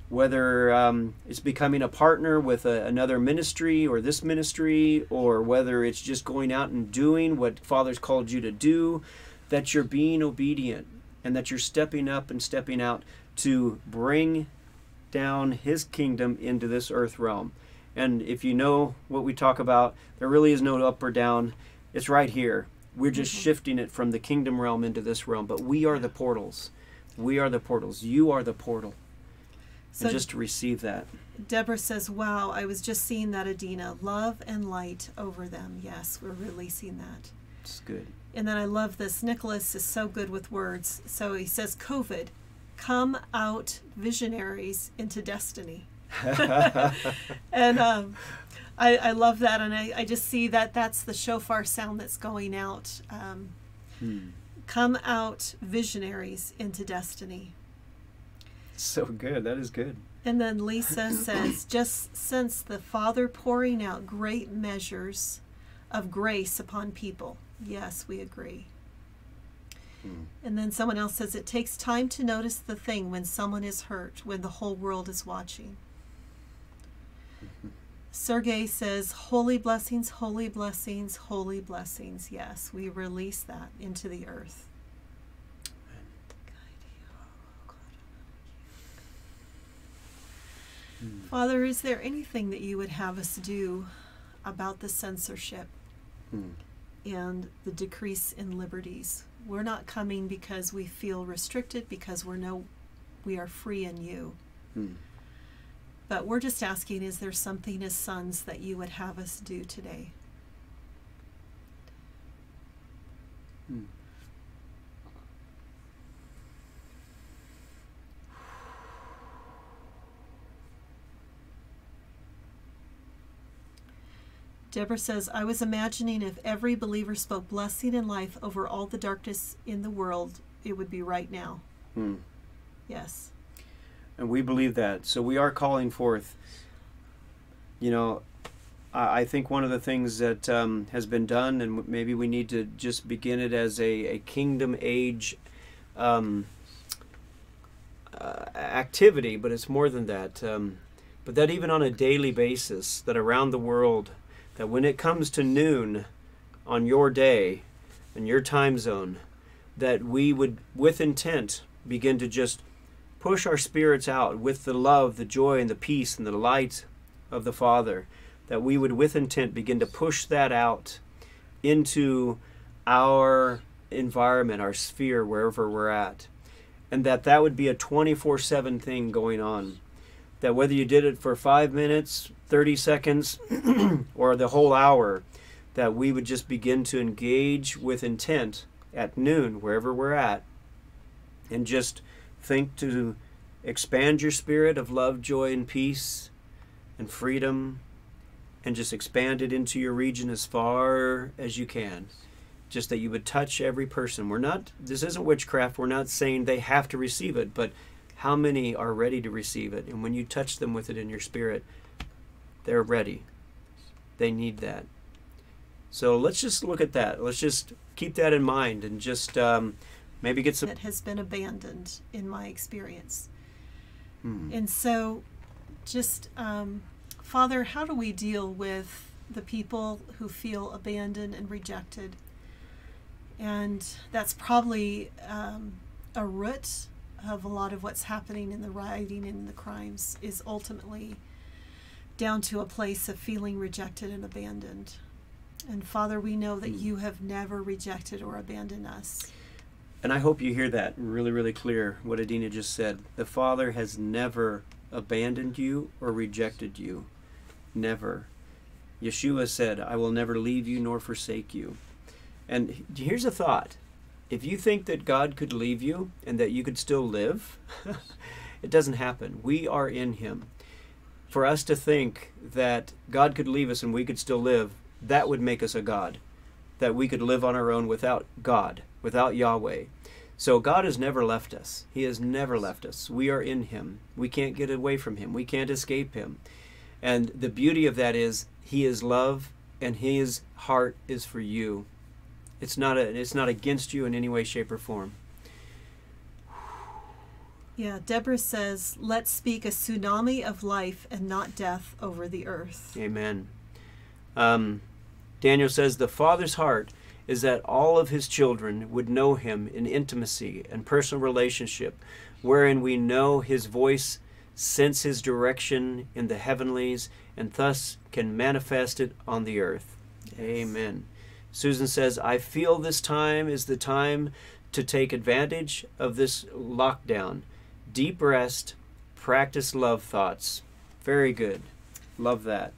whether um, it's becoming a partner with a, another ministry or this ministry, or whether it's just going out and doing what Father's called you to do, that you're being obedient and that you're stepping up and stepping out to bring down His kingdom into this earth realm. And if you know what we talk about, there really is no up or down. It's right here. We're just Mhm. shifting it from the kingdom realm into this realm. But we are the portals. We are the portals. You are the portal. So and just to receive that. Deborah says, Wow, I was just seeing that, Adina. Love and light over them. Yes, we're releasing that. It's good. And then I love this. Nicholas is so good with words. So he says, COVID, come out visionaries into destiny. And um, I, I love that. And I, I just see that that's the shofar sound that's going out. Um, Hmm. come out visionaries into destiny. So good. That is good. And then Lisa says, just since the Father pouring out great measures of grace upon people. Yes, we agree. Hmm. And then someone else says, it takes time to notice the thing when someone is hurt, when the whole world is watching. Sergey says, holy blessings, holy blessings, holy blessings. Yes, we release that into the earth. Father, is there anything that you would have us do about the censorship Hmm. and the decrease in liberties? We're not coming because we feel restricted, because we're no, we are free in you. Hmm. But we're just asking, is there something as sons that you would have us do today? Deborah says, I was imagining if every believer spoke blessing and life over all the darkness in the world, it would be right now. Hmm. Yes. And we believe that. So we are calling forth. You know, I, I think one of the things that um, has been done, and maybe we need to just begin it as a, a kingdom age um, uh, activity, but it's more than that. Um, but that even on a daily basis, that around the world, that when it comes to noon on your day and your time zone, that we would, with intent, begin to just push our spirits out with the love, the joy, and the peace and the light of the Father, that we would, with intent, begin to push that out into our environment, our sphere, wherever we're at. And that that would be a 24 7 thing going on. That whether you did it for five minutes, 30 seconds, or the whole hour, that we would just begin to engage with intent at noon, wherever we're at, and just think to expand your spirit of love, joy, and peace and freedom, and just expand it into your region as far as you can. Just that you would touch every person. We're not, this isn't witchcraft. We're not saying they have to receive it, but how many are ready to receive it? And when you touch them with it in your spirit, they're ready. They need that. So let's just look at that. Let's just keep that in mind and just um, maybe get some. That has been abandoned in my experience. Hmm. And so, just, um, Father, how do we deal with the people who feel abandoned and rejected? And that's probably um, a root of a lot of what's happening in the rioting and the crimes is ultimately down to a place of feeling rejected and abandoned. And Father, we know that you have never rejected or abandoned us. And I hope you hear that really, really clear what Adina just said. The Father has never abandoned you or rejected you. Never. Yeshua said, I will never leave you nor forsake you. And here's a thought if you think that God could leave you and that you could still live, it doesn't happen. We are in Him. For us to think that God could leave us and we could still live, that would make us a God. That we could live on our own without God, without Yahweh. So God has never left us. He has never left us. We are in Him. We can't get away from Him. We can't escape Him. And the beauty of that is He is love and His heart is for you. It's not a, it's not against you in any way, shape, or form. Yeah, Deborah says, let's speak a tsunami of life and not death over the earth. Amen. Um, Daniel says, the Father's heart is that all of his children would know him in intimacy and personal relationship, wherein we know his voice, sense his direction in the heavenlies, and thus can manifest it on the earth. Yes. Amen. Susan says, I feel this time is the time to take advantage of this lockdown. Deep rest, practice love thoughts. Very good. Love that.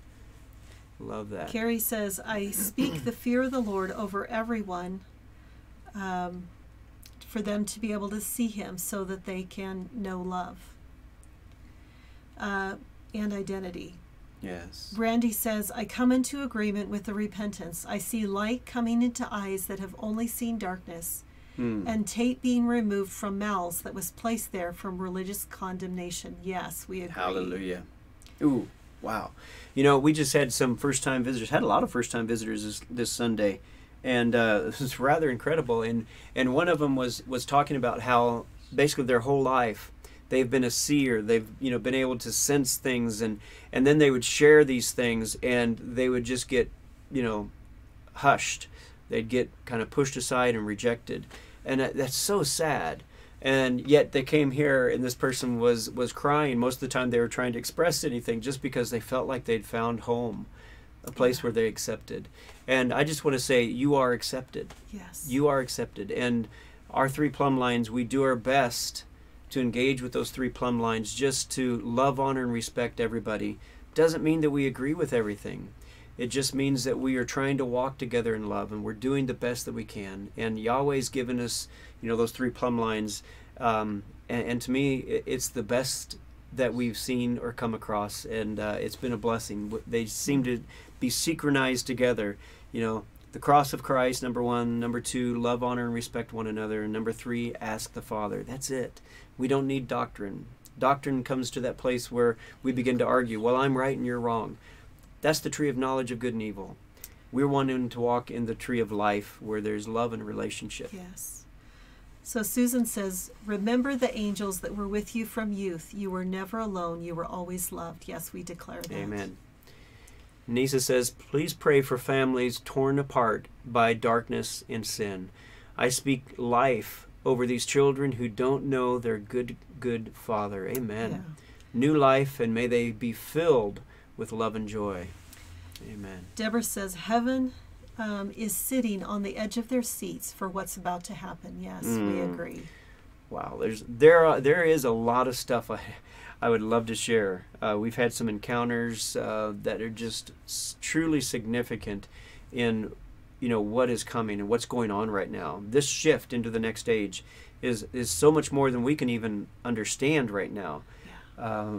Love that. Carrie says, I speak the fear of the Lord over everyone um, for them to be able to see Him so that they can know love uh, and identity. Yes. Brandy says, I come into agreement with the repentance. I see light coming into eyes that have only seen darkness, mm. and tape being removed from mouths that was placed there from religious condemnation. Yes, we agree. Hallelujah. Ooh, wow. You know, we just had some first time visitors, had a lot of first time visitors this, this Sunday. And uh, this was rather incredible. And, and one of them was, was talking about how basically their whole life they've been a seer. They've you know been able to sense things and and then they would share these things and they would just get you know hushed. They'd get kind of pushed aside and rejected. And that's so sad. And yet they came here and this person was was crying. Most of the time they were trying to express anything just because they felt like they'd found home a place yeah. where they accepted. And i just want to say you are accepted. Yes. You are accepted. And our three plumb lines we do our best to engage with those three plumb lines, just to love, honor, and respect everybody, doesn't mean that we agree with everything. It just means that we are trying to walk together in love and we're doing the best that we can. And Yahweh's given us, you know, those three plumb lines. Um, and, and, to me, it's the best that we've seen or come across. And uh, it's been a blessing. They seem to be synchronized together. You know, the cross of Christ, number one. Number two, love, honor, and respect one another. And number three, ask the Father. That's it. We don't need doctrine. Doctrine comes to that place where we begin to argue, well, I'm right and you're wrong. That's the tree of knowledge of good and evil. We're wanting to walk in the tree of life where there's love and relationship. Yes. So Susan says, Remember the angels that were with you from youth. You were never alone. You were always loved. Yes, we declare that. Amen. Nisa says, Please pray for families torn apart by darkness and sin. I speak life over these children who don't know their good, good Father. Amen. Yeah. New life, and may they be filled with love and joy. Amen. Deborah says, Heaven um, is sitting on the edge of their seats for what's about to happen. Yes, mm. we agree. Wow, there's there are, there is a lot of stuff I, I would love to share. Uh, we've had some encounters uh, that are just truly significant in you know what is coming and what's going on right now. This shift into the next age is is so much more than we can even understand right now. Yeah. Uh,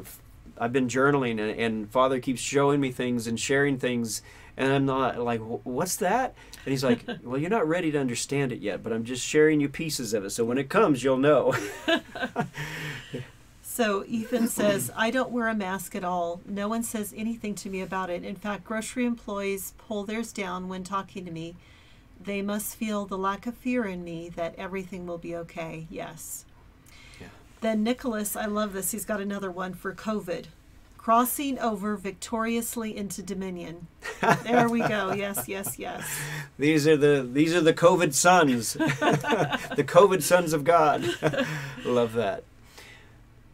I've been journaling and, and, Father keeps showing me things and sharing things, and I'm not like, what's that? And he's like, well, you're not ready to understand it yet, but I'm just sharing you pieces of it. So when it comes, you'll know. So Ethan says, I don't wear a mask at all. No one says anything to me about it. In fact, grocery employees pull theirs down when talking to me. They must feel the lack of fear in me that everything will be okay. Yes. Yeah. Then Nicholas, I love this. He's got another one for COVID. Crossing over victoriously into dominion. there we go. Yes, yes, yes. These are the these are the COVID sons. the COVID sons of God. love that.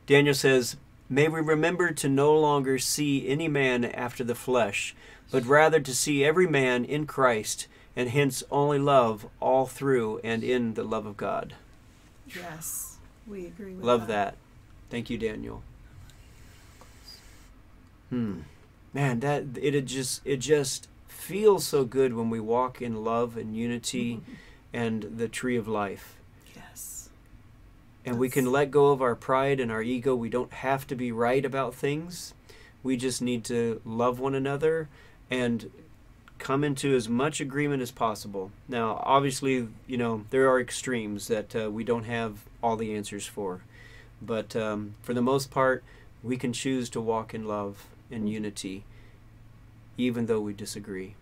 Daniel says, May we remember to no longer see any man after the flesh, but rather to see every man in Christ, and hence only love all through and in the love of God. Yes, we agree with love that. that. Thank you, Daniel. Hmm. Man, that it, it just it just feels so good when we walk in love and unity and the tree of life. And we can let go of our pride and our ego. We don't have to be right about things. We just need to love one another and come into as much agreement as possible. Now, obviously, you know, there are extremes that uh, we don't have all the answers for. But um, for the most part, we can choose to walk in love and unity, even though we disagree.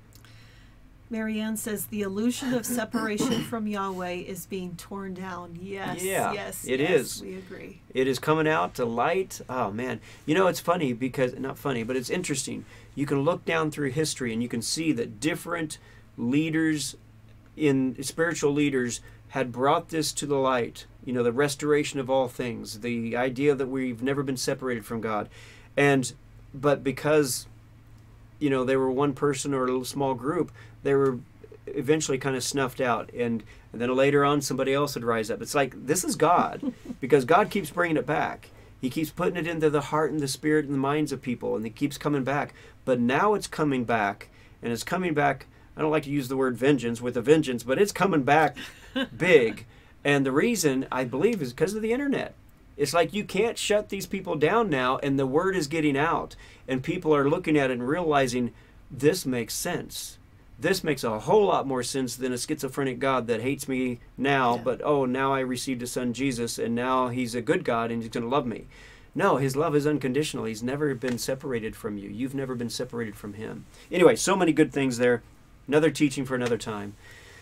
Marianne says the illusion of separation from Yahweh is being torn down. Yes, Yeah, yes, it yes, is. We agree. It is coming out to light. Oh man, you know it's funny because not funny, but it's interesting. You can look down through history and you can see that different leaders in spiritual leaders had brought this to the light. You know, the restoration of all things, the idea that we've never been separated from God, and but because you know they were one person or a little small group, they were eventually kind of snuffed out and, and then later on somebody else would rise up. It's like this is god because god keeps bringing it back. He keeps putting it into the heart and the spirit and the minds of people and it keeps coming back. But now it's coming back and it's coming back i don't like to use the word vengeance with a vengeance but it's coming back big. And the reason i believe is because of the internet. It's like you can't shut these people down now and the word is getting out and people are looking at it and realizing this makes sense this makes a whole lot more sense than a schizophrenic God that hates me now, Yeah. but oh, now I received a son Jesus, and now he's a good God and he's going to love me. No, his love is unconditional. He's never been separated from you. You've never been separated from him. Anyway, so many good things there. Another teaching for another time.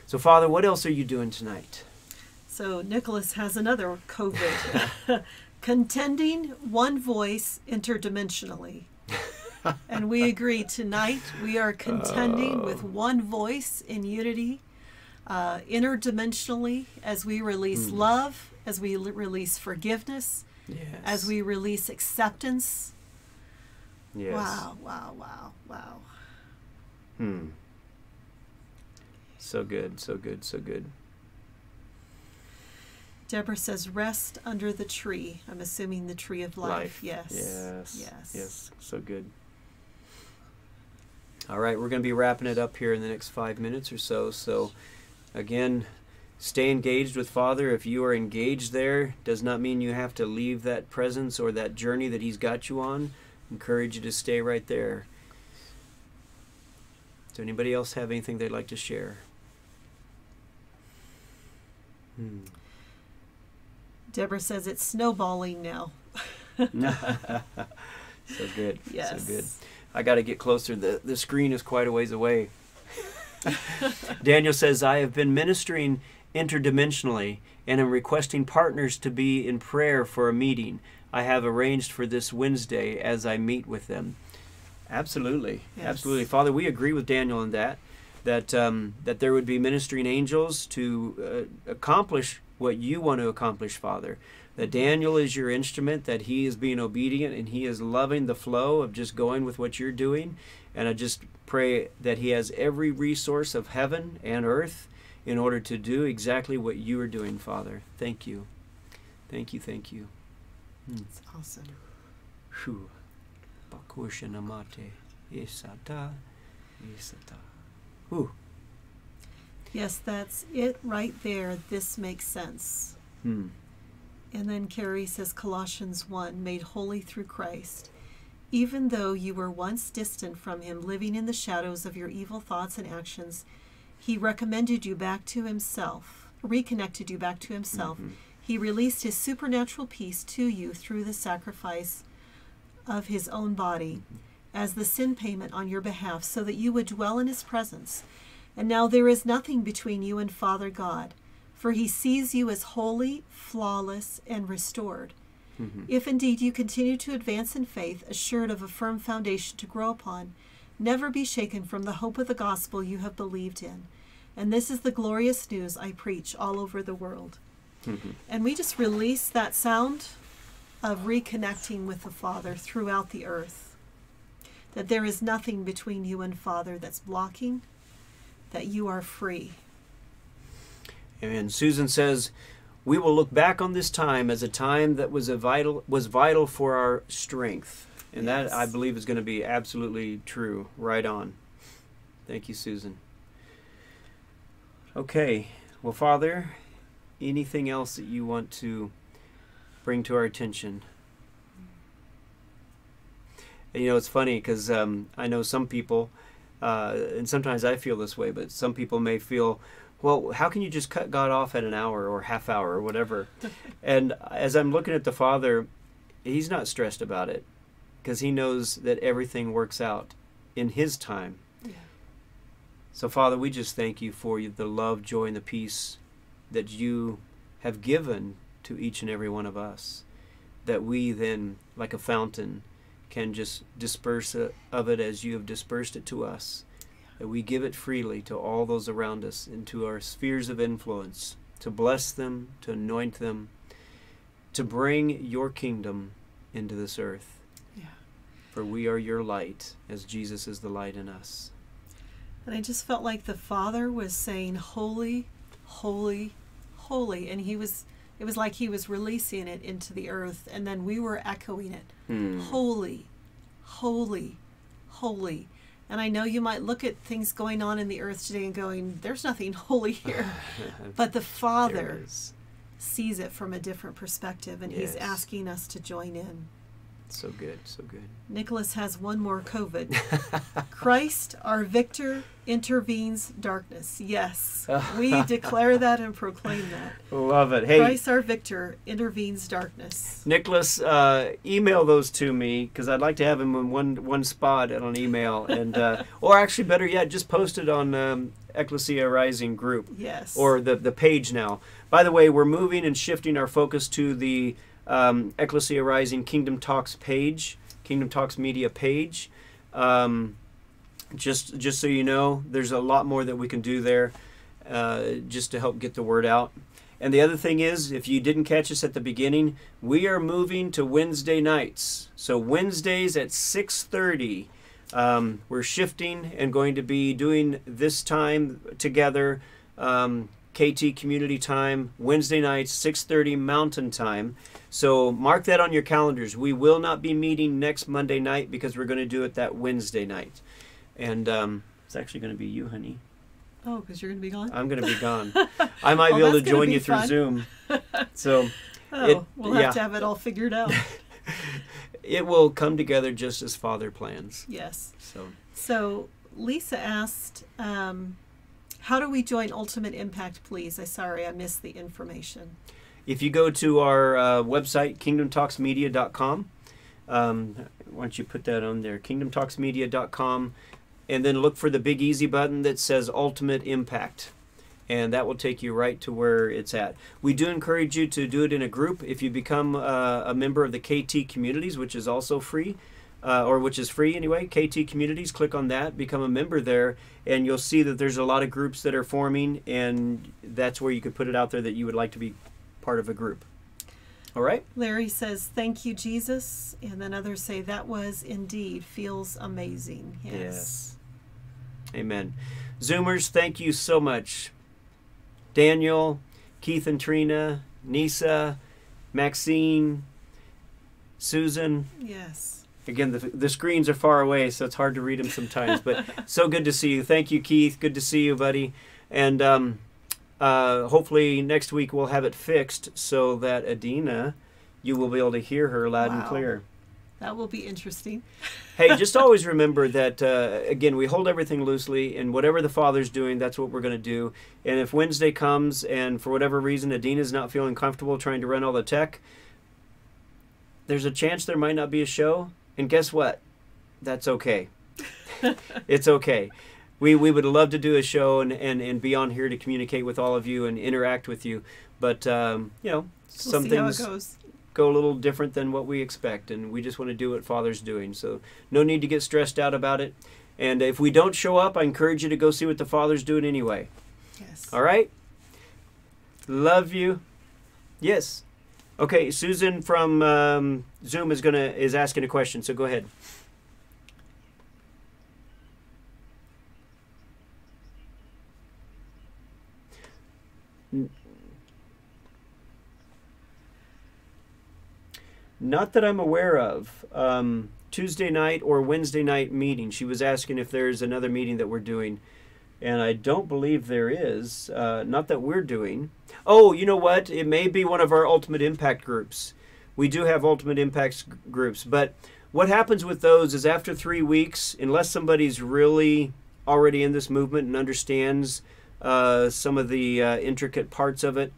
So, Father, what else are you doing tonight? So Nicholas has another COVID. Contending one voice interdimensionally. and we agree tonight we are contending with one voice in unity, uh, interdimensionally, as we release love, as we l- release forgiveness, Yes. as we release acceptance. Yes. Wow, wow, wow, wow. Hmm. So good, so good, so good. Deborah says, rest under the tree. I'm assuming the tree of life. Yes. Yes. Yes. Yes. So good. All right, we're going to be wrapping it up here in the next five minutes or so. So, again, stay engaged with Father. If you are engaged there, does not mean you have to leave that presence or that journey that He's got you on. Encourage you to stay right there. Does anybody else have anything they'd like to share? Hmm. Deborah says it's snowballing now. so good. Yes. So good. I got to get closer. The the screen is quite a ways away. Daniel says, "I have been ministering interdimensionally and am requesting partners to be in prayer for a meeting I have arranged for this Wednesday as I meet with them." Absolutely, Yes. absolutely, Father. We agree with Daniel in that that um, that there would be ministering angels to uh, accomplish what you want to accomplish, Father. That Daniel is your instrument, that he is being obedient and he is loving the flow of just going with what you're doing. And I just pray that he has every resource of heaven and earth in order to do exactly what you are doing, Father. Thank you. Thank you, thank you. It's awesome. Phew. Bakushanamate. Isata. Isata. Whew. Yes, that's it right there. This makes sense. Hmm. And then Carrie says Colossians 1 made holy through Christ. Even though you were once distant from him, living in the shadows of your evil thoughts and actions, he recommended you back to himself, reconnected you back to himself. Mhm. He released his supernatural peace to you through the sacrifice of his own body as the sin payment on your behalf, so that you would dwell in his presence. And now there is nothing between you and Father God, for he sees you as holy, flawless, and restored. Mhm. If indeed you continue to advance in faith, assured of a firm foundation to grow upon, never be shaken from the hope of the gospel you have believed in. And this is the glorious news I preach all over the world. Mhm. And we just release that sound of reconnecting with the Father throughout the earth. That there is nothing between you and Father that's blocking, that you are free. And Susan says, "We will look back on this time as a time that was a vital was vital for our strength." And Yes. that I believe is going to be absolutely true. Right on. Thank you, Susan. Okay, Well, Father, anything else that you want to bring to our attention? And, you know, it's funny because um, I know some people, uh, and sometimes I feel this way, but some people may feel, well, how can you just cut God off at an hour or half hour or whatever? and as I'm looking at the Father, He's not stressed about it because He knows that everything works out in His time. Yeah. So, Father, we just thank you for the love, joy, and the peace that you have given to each and every one of us. That we then, like a fountain, can just disperse uh, of it as you have dispersed it to us. That we give it freely to all those around us, into our spheres of influence, to bless them, to anoint them, to bring your kingdom into this earth. Yeah. For we are your light, as Jesus is the light in us. And I just felt like the Father was saying, Holy, holy, holy. And he was, it was like he was releasing it into the earth. And then we were echoing it. Hmm. Holy, holy, holy. And I know you might look at things going on in the earth today and going, there's nothing holy here. but the Father it sees it from a different perspective and he's asking us to join in. So good, so good. Nicholas has one more COVID. Christ, our victor, intervenes darkness. Yes, we declare that and proclaim that. Love it. Hey, Christ, our victor, intervenes darkness. Nicholas, uh, email those to me because I'd like to have them in one one spot on an email, and uh, or actually better yet, just post it on um, Ecclesia Rising group Yes. or the the page now. By the way, we're moving and shifting our focus to the um, Ecclesia Rising Kingdom Talks page, Kingdom Talks Media page. Um, just just so you know, there's a lot more that we can do there, uh, just to help get the word out. And the other thing is, if you didn't catch us at the beginning, we are moving to Wednesday nights. So Wednesdays at 6:30, um, we're shifting and going to be doing this time together. Um, KT Community Time, Wednesday nights, 6:30 Mountain Time. So mark that on your calendars. We will not be meeting next Monday night because we're going to do it that Wednesday night. And um, it's actually going to be you, honey. oh, because you're going to be gone? I'm going to be gone. I might Oh, be able to join you through. Zoom. So oh, it- we'll have yeah. to have it all figured out. it will come together just as Father plans. yes. So So Lisa asked, um, how do we join Ultimate Impact, please? I sorry, I missed the information. if you go to our uh, website, kingdomtalksmedia.com, um, why don't you put that on there, kingdomtalksmedia.com, and then look for the big easy button that says Ultimate Impact. And that will take you right to where it's at. We do encourage you to do it in a group. If you become uh, a member of the KT communities, which is also free, uh, or which is free anyway, KT communities, click on that, become a member there, and you'll see that there's a lot of groups that are forming, and that's where you could put it out there that you would like to be part of a group. All right? Larry says, thank you, Jesus. And then others say, that was indeed feels amazing. Yes. Amen. Zoomers, thank you so much. Daniel, Keith and Trina, Nisa, Maxine, Susan. Yes. Again, the, the screens are far away, so it's hard to read them sometimes. But so good to see you. Thank you, Keith. Good to see you, buddy. And um, uh, hopefully next week we'll have it fixed so that Adina, you will be able to hear her loud and clear. That will be interesting. hey, just always remember that uh, again, we hold everything loosely, and whatever the Father's doing, that's what we're going to do. And if Wednesday comes, and for whatever reason, Adina's not feeling comfortable trying to run all the tech, there's a chance there might not be a show. And guess what? That's okay. it's okay. We, we would love to do a show and, and, and be on here to communicate with all of you and interact with you. But, um, you know, We'll some things how it goes. go a little different than what we expect and we just want to do what father's doing so no need to get stressed out about it and if we don't show up i encourage you to go see what the father's doing anyway Yes. all right love you yes okay susan from um, zoom is gonna is asking a question so go ahead Not that I'm aware of. Um, Tuesday night or Wednesday night meeting. She was asking if there's another meeting that we're doing. And I don't believe there is. Uh, not that we're doing. Oh, you know what? It may be one of our Ultimate Impact groups. We do have Ultimate Impacts g- groups, but what happens with those is after three weeks, unless somebody's really already in this movement and understands uh, some of the uh, intricate parts of it,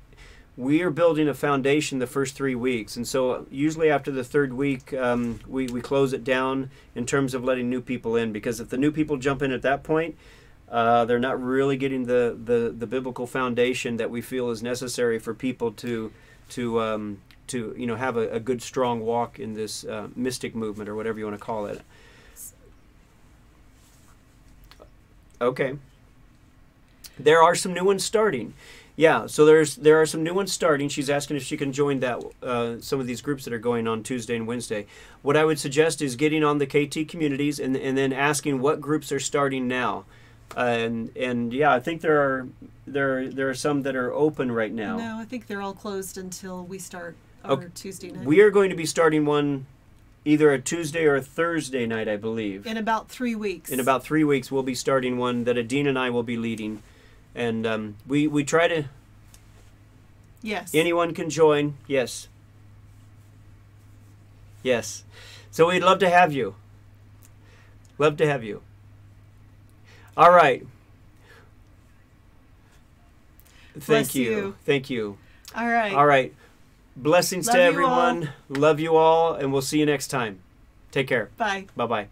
we are building a foundation the first three weeks. And so, usually after the third week, um, we, we close it down in terms of letting new people in. Because if the new people jump in at that point, uh, they're not really getting the, the, the biblical foundation that we feel is necessary for people to to um, to you know have a, a good strong walk in this uh, mystic movement or whatever you want to call it. Okay. There are some new ones starting. Yeah, so there's there are some new ones starting. She's asking if she can join that uh, some of these groups that are going on Tuesday and Wednesday. What I would suggest is getting on the KT communities and and then asking what groups are starting now. And and yeah, I think there are there there are some that are open right now. No, I think they're all closed until we start our Okay. Tuesday night. We are going to be starting one either a Tuesday or a Thursday night, I believe. in about three weeks. In about three weeks, we'll be starting one that Adina and I will be leading, and um, we we try to yes. anyone can join. Yes. Yes. So we'd love to have you. Love to have you. All right. Thank Bless you. you. Thank you. all right. All right. Blessings Love to everyone. Love you all, and we'll see you next time. Take care. Bye. Bye bye.